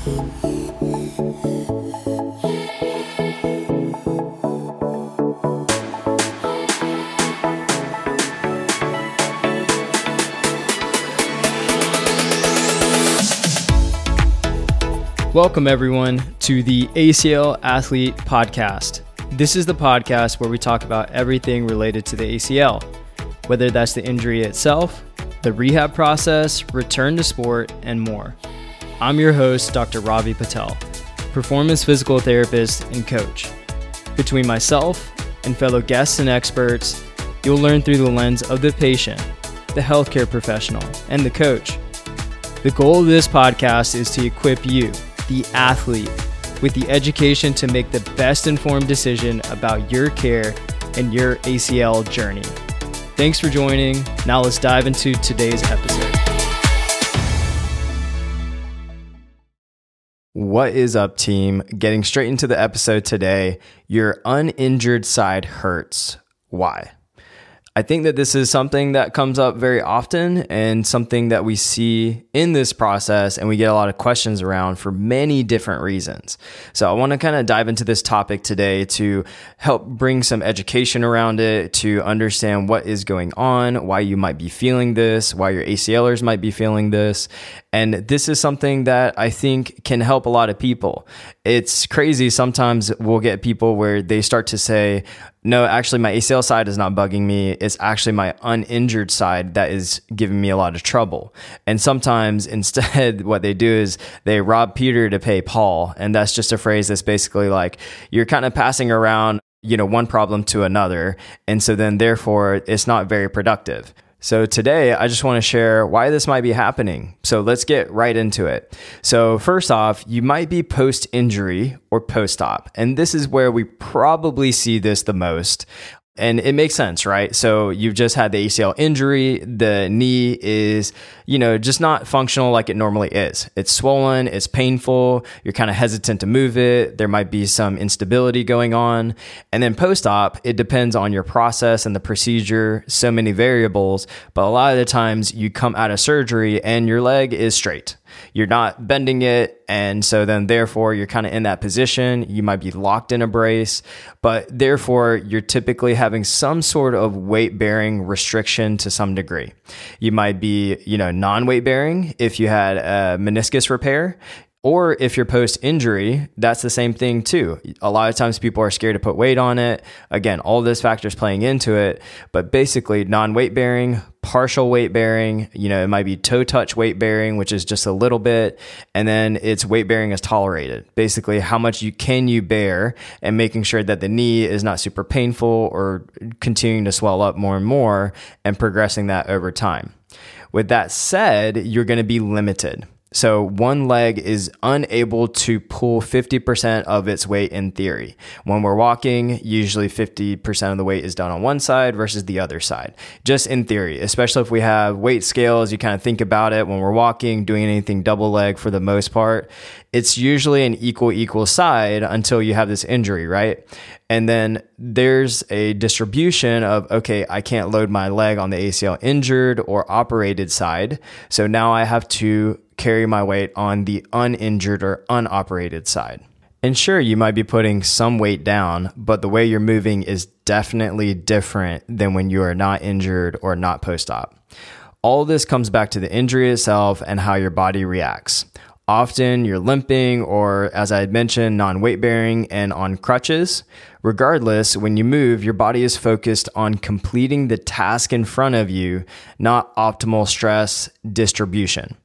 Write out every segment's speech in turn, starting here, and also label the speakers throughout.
Speaker 1: Welcome, everyone, to the ACL Athlete Podcast. This is the podcast where we talk about everything related to the ACL, whether that's the injury itself, the rehab process, return to sport, and more. I'm your host, Dr. Ravi Patel, performance physical therapist and coach. Between myself and fellow guests and experts, you'll learn through the lens of the patient, the healthcare professional, and the coach. The goal of this podcast is to equip you the athlete with the education to make the best informed decision about your care and your ACL journey. Thanks for joining. Now let's dive into today's episode. What is up, team? Getting straight into the episode today. Your uninjured side hurts. Why? I think that this is something that comes up very often and something that we see in this process and we get a lot of questions around for many different reasons. So I want to kind of dive into this topic today to help bring some education around it, to understand what is going on, why you might be feeling this, why your ACLers might be feeling this. And this is something that I think can help a lot of people. It's crazy. Sometimes we'll get people where they start to say, no, actually, my ACL side is not bugging me. It's actually my uninjured side that is giving me a lot of trouble. And sometimes instead, what they do is they rob Peter to pay Paul. And that's just a phrase that's basically like you're kind of passing around, you know, one problem to another. And so then, therefore, it's not very productive. So today I just want to share why this might be happening. So let's get right into it. So first off, you might be post injury or post op. And this is where we probably see this the most. And it makes sense, right? So you've just had the ACL injury. The knee is, you know, just not functional like it normally is. It's swollen, it's painful. You're kind of hesitant to move it. There might be some instability going on. And then post op, it depends on your process and the procedure, so many variables. But a lot of the times you come out of surgery and your leg is straight you're not bending it. And so then, therefore, you're kind of in that position. You might be locked in a brace, but therefore, you're typically having some sort of weight bearing restriction to some degree. You might be, you know, non weight bearing if you had a meniscus repair. Or if you're post injury, that's the same thing too. A lot of times people are scared to put weight on it. Again, all those factors playing into it, but basically non weight bearing, partial weight bearing, you know, it might be toe touch weight bearing, which is just a little bit, and then it's weight bearing as tolerated. Basically, how much you can you bear and making sure that the knee is not super painful or continuing to swell up more and more and progressing that over time. With that said, you're going to be limited. So one leg is unable to pull 50% of its weight in theory. When we're walking, usually 50% of the weight is done on one side versus the other side. Just in theory, especially if we have weight scales, you kind of think about it when we're walking, doing anything double leg for the most part. It's usually an equal, equal side until you have this injury, right? And then there's a distribution of, okay, I can't load my leg on the ACL injured or operated side. So now I have to carry my weight on the uninjured or unoperated side. And sure, you might be putting some weight down, but the way you're moving is definitely different than when you are not injured or not post op. All this comes back to the injury itself and how your body reacts. Often you're limping, or as I had mentioned, non weight bearing and on crutches. Regardless, when you move, your body is focused on completing the task in front of you, not optimal stress distribution.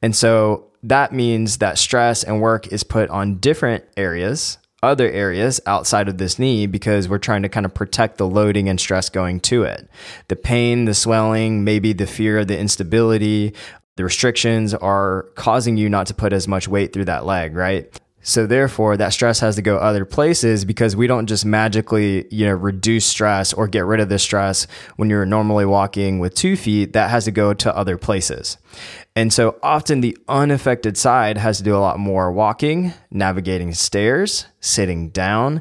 Speaker 1: And so that means that stress and work is put on different areas, other areas outside of this knee because we're trying to kind of protect the loading and stress going to it. The pain, the swelling, maybe the fear of the instability, the restrictions are causing you not to put as much weight through that leg, right? So therefore, that stress has to go other places because we don't just magically, you know, reduce stress or get rid of the stress when you're normally walking with two feet. That has to go to other places. And so often the unaffected side has to do a lot more walking, navigating stairs, sitting down,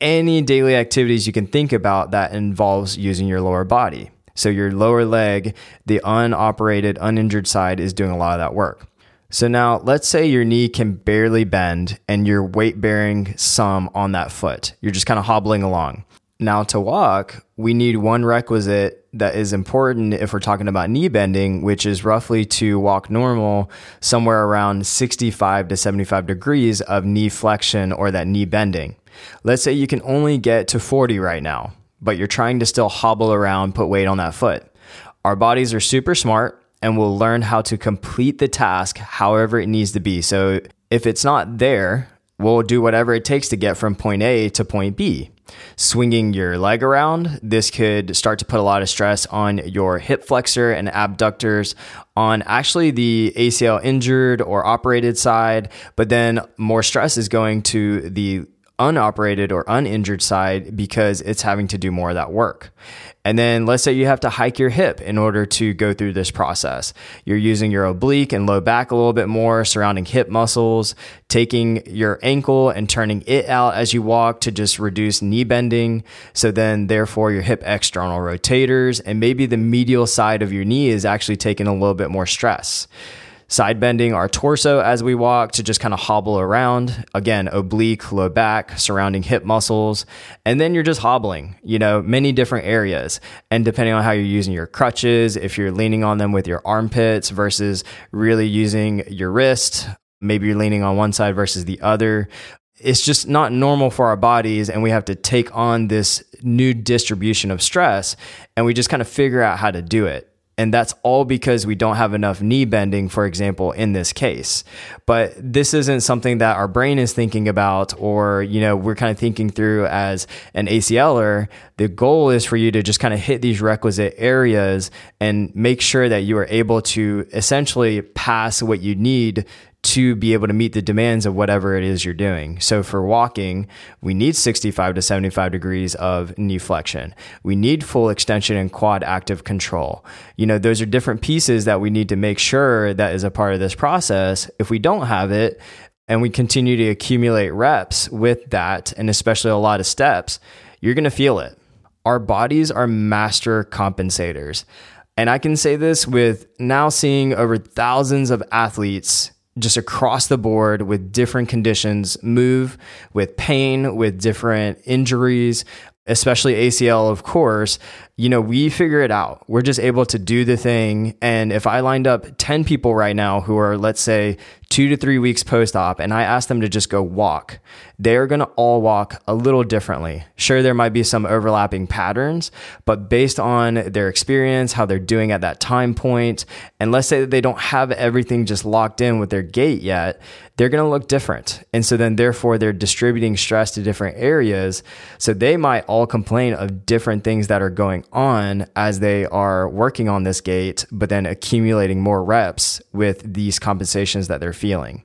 Speaker 1: any daily activities you can think about that involves using your lower body. So your lower leg, the unoperated, uninjured side is doing a lot of that work. So now let's say your knee can barely bend and you're weight bearing some on that foot. You're just kind of hobbling along. Now to walk, we need one requisite that is important if we're talking about knee bending, which is roughly to walk normal somewhere around 65 to 75 degrees of knee flexion or that knee bending. Let's say you can only get to 40 right now, but you're trying to still hobble around, put weight on that foot. Our bodies are super smart and will learn how to complete the task however it needs to be. So if it's not there, we'll do whatever it takes to get from point A to point B. Swinging your leg around, this could start to put a lot of stress on your hip flexor and abductors on actually the ACL injured or operated side, but then more stress is going to the unoperated or uninjured side because it's having to do more of that work. And then let's say you have to hike your hip in order to go through this process. You're using your oblique and low back a little bit more, surrounding hip muscles, taking your ankle and turning it out as you walk to just reduce knee bending. So then, therefore, your hip external rotators and maybe the medial side of your knee is actually taking a little bit more stress side bending our torso as we walk to just kind of hobble around. Again, oblique, low back, surrounding hip muscles. And then you're just hobbling, you know, many different areas. And depending on how you're using your crutches, if you're leaning on them with your armpits versus really using your wrist, maybe you're leaning on one side versus the other. It's just not normal for our bodies, and we have to take on this new distribution of stress, and we just kind of figure out how to do it. And that's all because we don't have enough knee bending, for example, in this case. But this isn't something that our brain is thinking about, or, you know, we're kind of thinking through as an ACLer. The goal is for you to just kind of hit these requisite areas and make sure that you are able to essentially pass what you need to be able to meet the demands of whatever it is you're doing. So for walking, we need 65 to 75 degrees of knee flexion. We need full extension and quad active control. You know, those are different pieces that we need to make sure that is a part of this process. If we don't have it, and we continue to accumulate reps with that, and especially a lot of steps, you're to feel it. Our bodies are master compensators. And I can say this with now seeing over thousands of athletes just across the board with different conditions move with pain, with different injuries, especially ACL, of course, you know, we figure it out. We're just able to do the thing. And if I lined up 10 people right now who are, let's say, two to three weeks post op, and I ask them to just go walk, they're going to all walk a little differently. Sure, there might be some overlapping patterns, but based on their experience, how they're doing at that time point, and let's say that they don't have everything just locked in with their gait yet, they're going to look different. And so then, therefore, they're distributing stress to different areas. So they might all complain of different things that are going on as they are working on this gait, but then accumulating more reps with these compensations that they're feeling.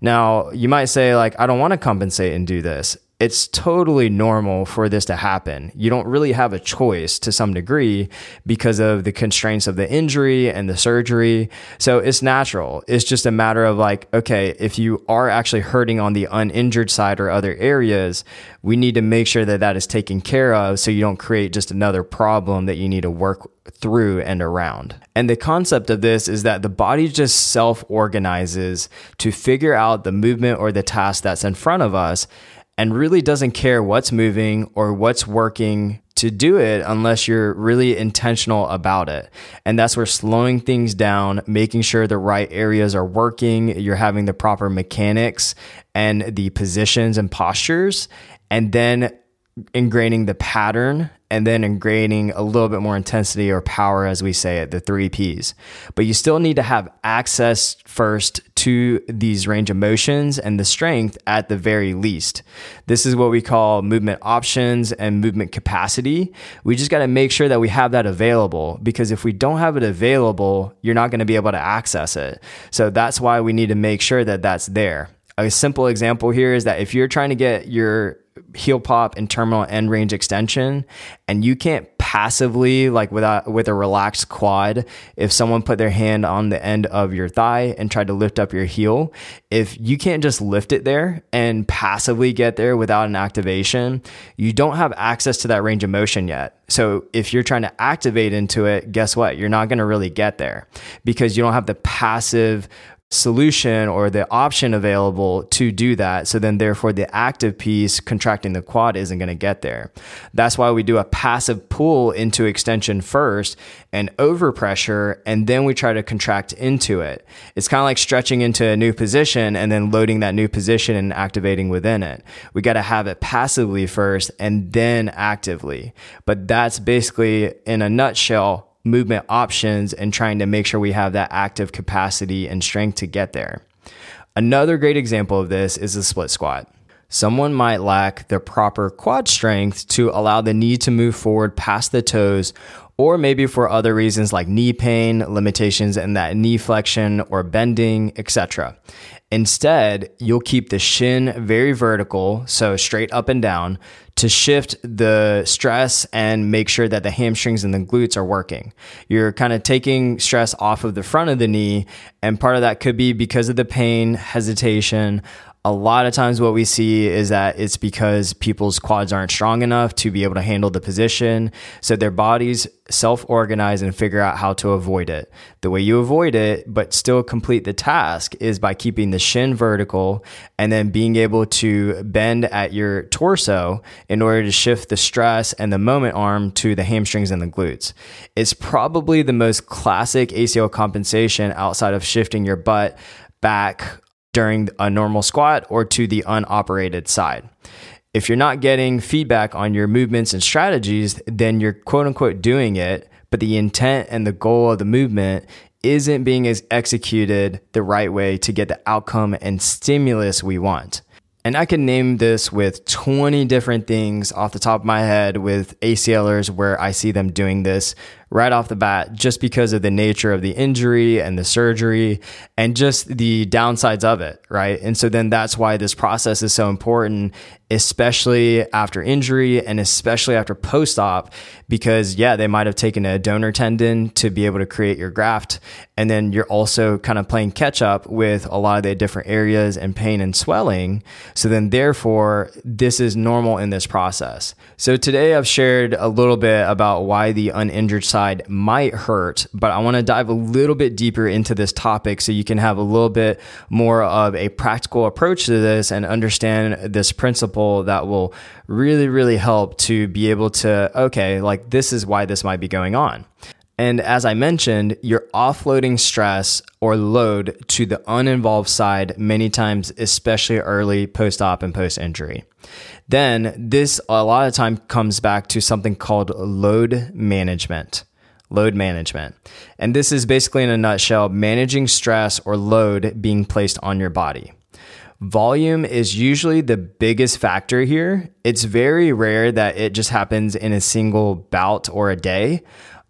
Speaker 1: Now, you might say, like, I don't want to compensate and do this it's totally normal for this to happen. You don't really have a choice to some degree because of the constraints of the injury and the surgery. So it's natural. It's just a matter of like, okay, if you are actually hurting on the uninjured side or other areas, we need to make sure that that is taken care of so you don't create just another problem that you need to work through and around. And the concept of this is that the body just self organizes to figure out the movement or the task that's in front of us and really doesn't care what's moving or what's working to do it unless you're really intentional about it. And that's where slowing things down, making sure the right areas are working, you're having the proper mechanics and the positions and postures, and then ingraining the pattern and then ingraining a little bit more intensity or power, as we say it, the three P's. But you still need to have access first to these range of motions and the strength at the very least. This is what we call movement options and movement capacity. We just got to make sure that we have that available because if we don't have it available, you're not going to be able to access it. So that's why we need to make sure that that's there. A simple example here is that if you're trying to get your heel pop and terminal end range extension and you can't passively like without with a relaxed quad if someone put their hand on the end of your thigh and tried to lift up your heel if you can't just lift it there and passively get there without an activation you don't have access to that range of motion yet. So if you're trying to activate into it guess what? You're not going to really get there because you don't have the passive solution or the option available to do that. So then, therefore, the active piece contracting the quad isn't going to get there. That's why we do a passive pull into extension first and overpressure, and then we try to contract into it. It's kind of like stretching into a new position and then loading that new position and activating within it. We got to have it passively first and then actively. But that's basically, in a nutshell, movement options and trying to make sure we have that active capacity and strength to get there. Another great example of this is the split squat. Someone might lack the proper quad strength to allow the knee to move forward past the toes, or maybe for other reasons like knee pain, limitations in that knee flexion or bending, etc. Instead, you'll keep the shin very vertical, so straight up and down, to shift the stress and make sure that the hamstrings and the glutes are working. You're kind of taking stress off of the front of the knee, and part of that could be because of the pain, hesitation, a lot of times what we see is that it's because people's quads aren't strong enough to be able to handle the position. So their bodies self organize and figure out how to avoid it. The way you avoid it, but still complete the task, is by keeping the shin vertical and then being able to bend at your torso in order to shift the stress and the moment arm to the hamstrings and the glutes. It's probably the most classic ACL compensation outside of shifting your butt back during a normal squat or to the unoperated side. If you're not getting feedback on your movements and strategies, then you're quote unquote doing it, but the intent and the goal of the movement isn't being as executed the right way to get the outcome and stimulus we want. And I can name this with 20 different things off the top of my head with ACLers where I see them doing this right off the bat just because of the nature of the injury and the surgery and just the downsides of it, right? And so then that's why this process is so important, especially after injury and especially after post op, because yeah, they might have taken a donor tendon to be able to create your graft. And then you're also kind of playing catch up with a lot of the different areas and pain and swelling. So then, therefore, this is normal in this process. So today I've shared a little bit about why the uninjured side might hurt, but I want to dive a little bit deeper into this topic so you can have a little bit more of a practical approach to this and understand this principle that will really, really help to be able to, okay, like this is why this might be going on. And as I mentioned, you're offloading stress or load to the uninvolved side many times, especially early post op and post injury. Then this a lot of time comes back to something called load management load management. And this is basically, in a nutshell, managing stress or load being placed on your body. Volume is usually the biggest factor here. It's very rare that it just happens in a single bout or a day,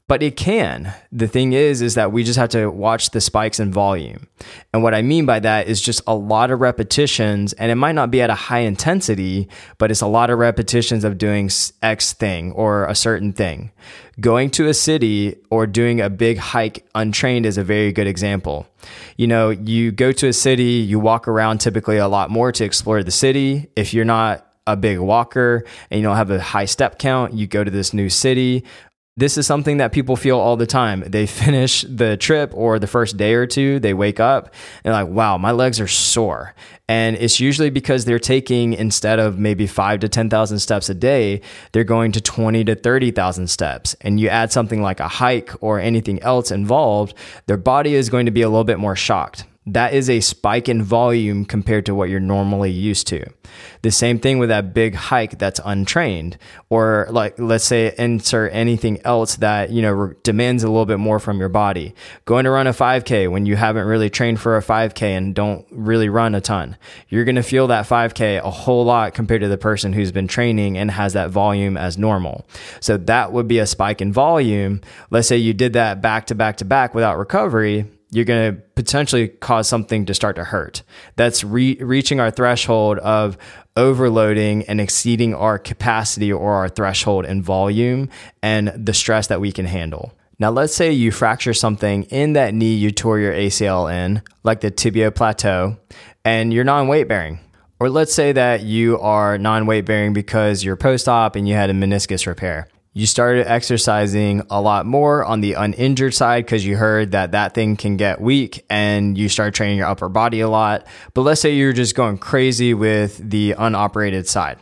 Speaker 1: but it can. The thing is, is that we just have to watch the spikes in volume. And what I mean by that is just a lot of repetitions, and it might not be at a high intensity, but it's a lot of repetitions of doing X thing or a certain thing. Going to a city or doing a big hike untrained is a very good example. You know, you go to a city, you walk around typically a lot more to explore the city. If you're not a big walker and you don't have a high step count, you go to this new city this is something that people feel all the time. They finish the trip or the first day or two, they wake up and like, wow, my legs are sore. And it's usually because they're taking instead of maybe five to 10,000 steps a day, they're going to 20 to 30,000 steps. And you add something like a hike or anything else involved, their body is going to be a little bit more shocked that is a spike in volume compared to what you're normally used to. The same thing with that big hike that's untrained, or like let's say insert anything else that you know demands a little bit more from your body. Going to run a 5K when you haven't really trained for a 5K and don't really run a ton, you're to feel that 5K a whole lot compared to the person who's been training and has that volume as normal. So that would be a spike in volume. Let's say you did that back to back to back without recovery you're going to potentially cause something to start to hurt. That's re- reaching our threshold of overloading and exceeding our capacity or our threshold in volume and the stress that we can handle. Now, let's say you fracture something in that knee you tore your ACL in, like the tibial plateau, and you're non weight bearing. Or let's say that you are non weight bearing because you're post op and you had a meniscus repair you started exercising a lot more on the uninjured side because you heard that that thing can get weak and you start training your upper body a lot. But let's say you're just going crazy with the unoperated side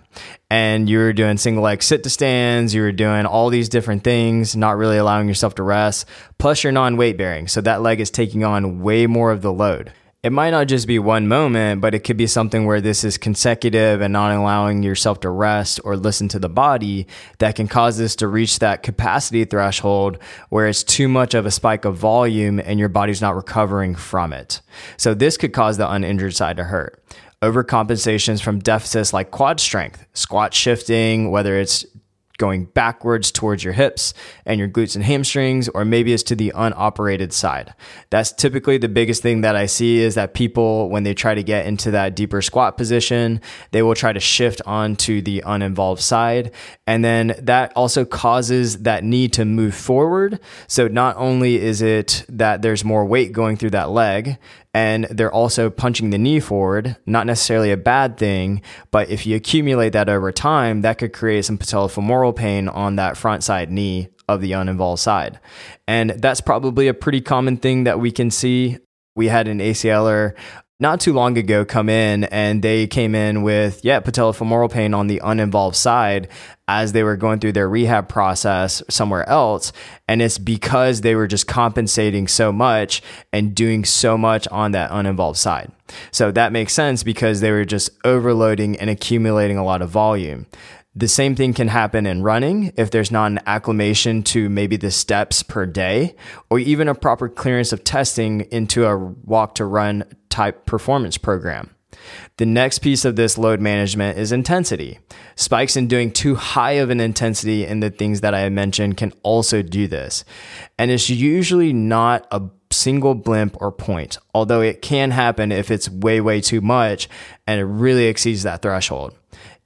Speaker 1: and you were doing single leg sit to stands, you were doing all these different things, not really allowing yourself to rest, plus you're non weight bearing. So that leg is taking on way more of the load it might not just be one moment, but it could be something where this is consecutive and not allowing yourself to rest or listen to the body that can cause this to reach that capacity threshold where it's too much of a spike of volume and your body's not recovering from it. So this could cause the uninjured side to hurt. Overcompensations from deficits like quad strength, squat shifting, whether it's going backwards towards your hips and your glutes and hamstrings, or maybe it's to the unoperated side. That's typically the biggest thing that I see is that people, when they try to get into that deeper squat position, they will try to shift onto the uninvolved side. And then that also causes that need to move forward. So not only is it that there's more weight going through that leg, and they're also punching the knee forward, not necessarily a bad thing, but if you accumulate that over time, that could create some patellofemoral pain on that front side knee of the uninvolved side. And that's probably a pretty common thing that we can see. We had an ACLer not too long ago come in and they came in with, yeah, patellofemoral pain on the uninvolved side as they were going through their rehab process somewhere else. And it's because they were just compensating so much and doing so much on that uninvolved side. So that makes sense because they were just overloading and accumulating a lot of volume. The same thing can happen in running if there's not an acclimation to maybe the steps per day or even a proper clearance of testing into a walk to run type performance program. The next piece of this load management is intensity. Spikes in doing too high of an intensity in the things that I mentioned can also do this. And it's usually not a single blimp or point, although it can happen if it's way, way too much and it really exceeds that threshold.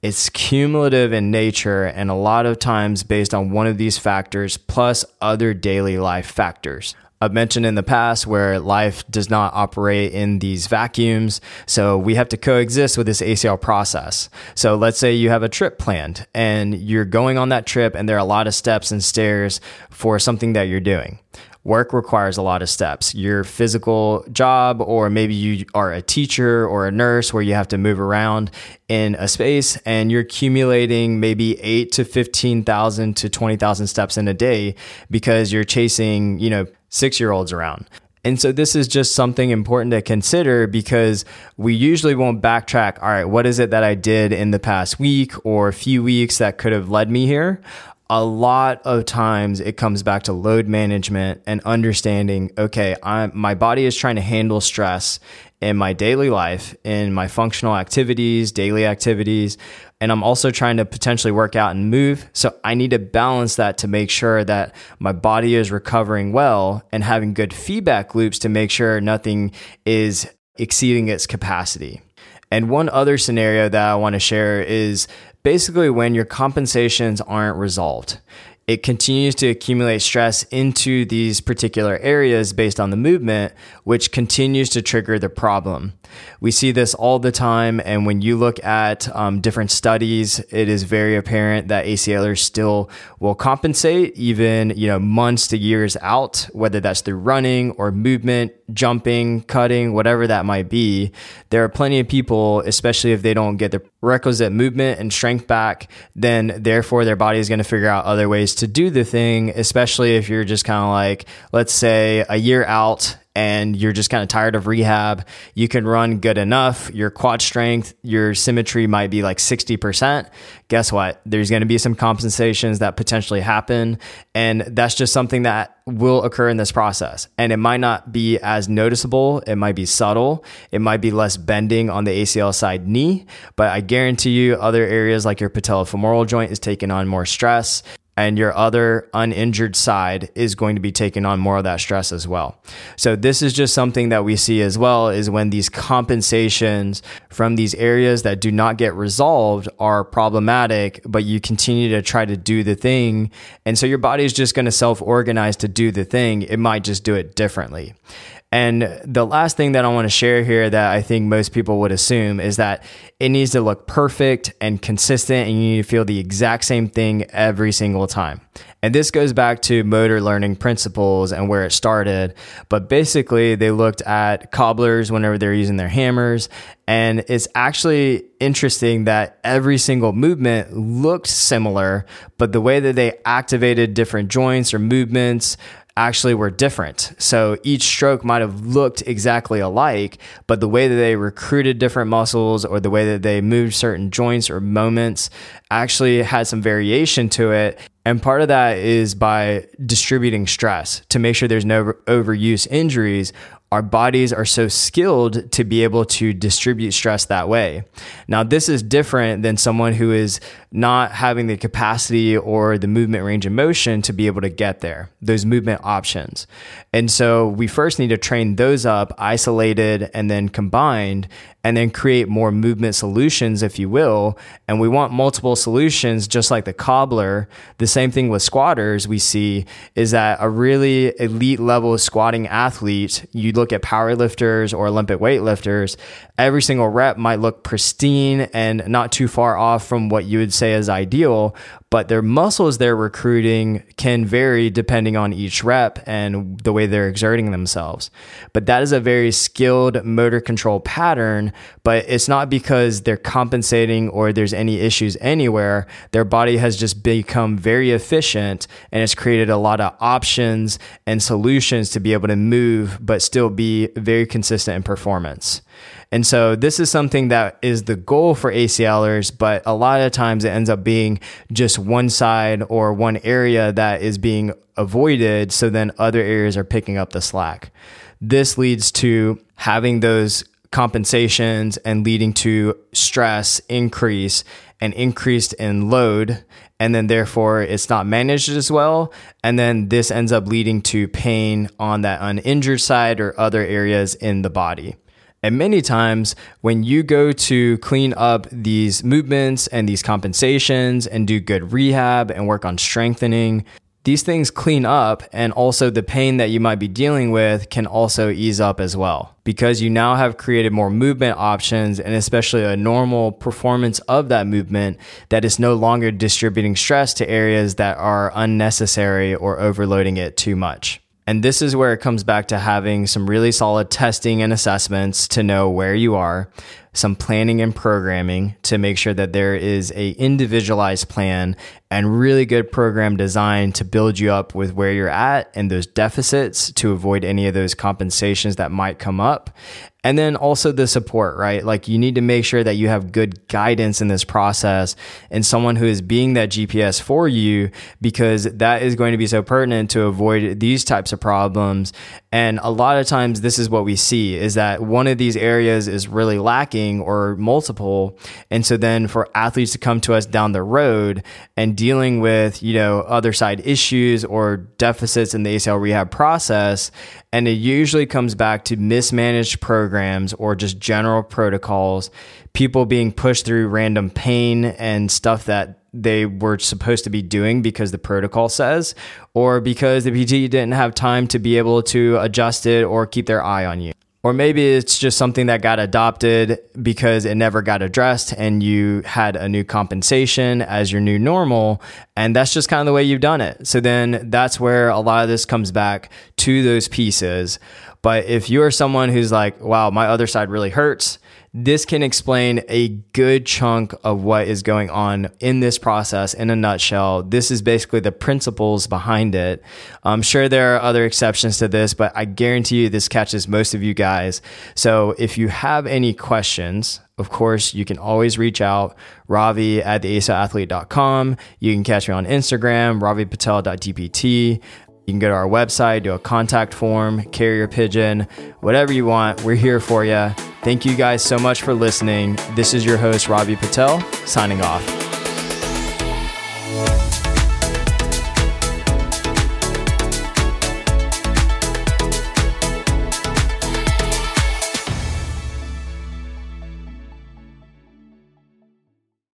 Speaker 1: It's cumulative in nature and a lot of times based on one of these factors plus other daily life factors. I've mentioned in the past where life does not operate in these vacuums. So we have to coexist with this ACL process. So let's say you have a trip planned and you're going on that trip and there are a lot of steps and stairs for something that you're doing work requires a lot of steps. Your physical job, or maybe you are a teacher or a nurse where you have to move around in a space and you're accumulating maybe eight to 15,000 to 20,000 steps in a day because you're chasing, you know, six year olds around. And so this is just something important to consider because we usually won't backtrack. All right, what is it that I did in the past week or a few weeks that could have led me here? A lot of times it comes back to load management and understanding okay i my body is trying to handle stress in my daily life in my functional activities daily activities and i'm also trying to potentially work out and move. So i need to balance that to make sure that my body is recovering well and having good feedback loops to make sure nothing is exceeding its capacity. And one other scenario that I want to share is basically when your compensations aren't resolved. It continues to accumulate stress into these particular areas based on the movement, which continues to trigger the problem. We see this all the time. And when you look at um, different studies, it is very apparent that ACLers still will compensate even, you know, months to years out, whether that's through running or movement, jumping, cutting, whatever that might be. There are plenty of people, especially if they don't get the requisite movement and strength back, then therefore their body is going to figure out other ways to do the thing, especially if you're just kind of like, let's say a year out and you're just kind of tired of rehab, you can run good enough. Your quad strength, your symmetry might be like 60%. Guess what? There's going to be some compensations that potentially happen. And that's just something that will occur in this process. And it might not be as noticeable. It might be subtle. It might be less bending on the ACL side knee. But I guarantee you, other areas like your patellofemoral joint is taking on more stress and your other uninjured side is going to be taking on more of that stress as well. So this is just something that we see as well is when these compensations from these areas that do not get resolved are problematic, but you continue to try to do the thing. And so your body is just going to self organize to do the thing. It might just do it differently. And the last thing that I want to share here that I think most people would assume is that it needs to look perfect and consistent, and you need to feel the exact same thing every single time. And this goes back to motor learning principles and where it started. But basically, they looked at cobblers whenever they're using their hammers. And it's actually interesting that every single movement looked similar, but the way that they activated different joints or movements actually were different. So each stroke might have looked exactly alike, but the way that they recruited different muscles or the way that they moved certain joints or moments actually had some variation to it. And part of that is by distributing stress to make sure there's no overuse injuries our bodies are so skilled to be able to distribute stress that way. Now, this is different than someone who is not having the capacity or the movement range of motion to be able to get there, those movement options. And so we first need to train those up, isolated and then combined, and then create more movement solutions, if you will. And we want multiple solutions, just like the cobbler. The same thing with squatters, we see is that a really elite level squatting athlete, you look at powerlifters or Olympic weightlifters, every single rep might look pristine and not too far off from what you would say is ideal, but their muscles they're recruiting can vary depending on each rep and the way they're exerting themselves. But that is a very skilled motor control pattern, but it's not because they're compensating or there's any issues anywhere. Their body has just become very efficient and it's created a lot of options and solutions to be able to move, but still be very consistent in performance. And so this is something that is the goal for ACLers, but a lot of times it ends up being just one side or one area that is being avoided. So then other areas are picking up the slack. This leads to having those compensations and leading to stress increase and increased in load and then therefore it's not managed as well and then this ends up leading to pain on that uninjured side or other areas in the body and many times, when you go to clean up these movements and these compensations and do good rehab and work on strengthening, these things clean up, and also the pain that you might be dealing with can also ease up as well because you now have created more movement options and especially a normal performance of that movement that is no longer distributing stress to areas that are unnecessary or overloading it too much. And this is where it comes back to having some really solid testing and assessments to know where you are, some planning and programming to make sure that there is a individualized plan and really good program design to build you up with where you're at and those deficits to avoid any of those compensations that might come up and then also the support, right? Like you need to make sure that you have good guidance in this process and someone who is being that GPS for you because that is going to be so pertinent to avoid these types of problems. And a lot of times this is what we see is that one of these areas is really lacking or multiple. And so then for athletes to come to us down the road and dealing with, you know, other side issues or deficits in the ACL rehab process, and it usually comes back to mismanaged programs or just general protocols, people being pushed through random pain and stuff that they were supposed to be doing because the protocol says, or because the PT didn't have time to be able to adjust it or keep their eye on you. Or maybe it's just something that got adopted because it never got addressed and you had a new compensation as your new normal. And that's just kind of the way you've done it. So then that's where a lot of this comes back to those pieces. But if you're someone who's like, wow, my other side really hurts, this can explain a good chunk of what is going on in this process in a nutshell. This is basically the principles behind it. I'm sure there are other exceptions to this, but I guarantee you this catches most of you guys. So if you have any questions, of course, you can always reach out, Ravi at theaclathlete.com. You can catch me on Instagram, ravipatel.dpt. You can go to our website, do a contact form, carrier pigeon, whatever you want. We're here for you. Thank you guys so much for listening. This is your host, Ravi Patel, signing off.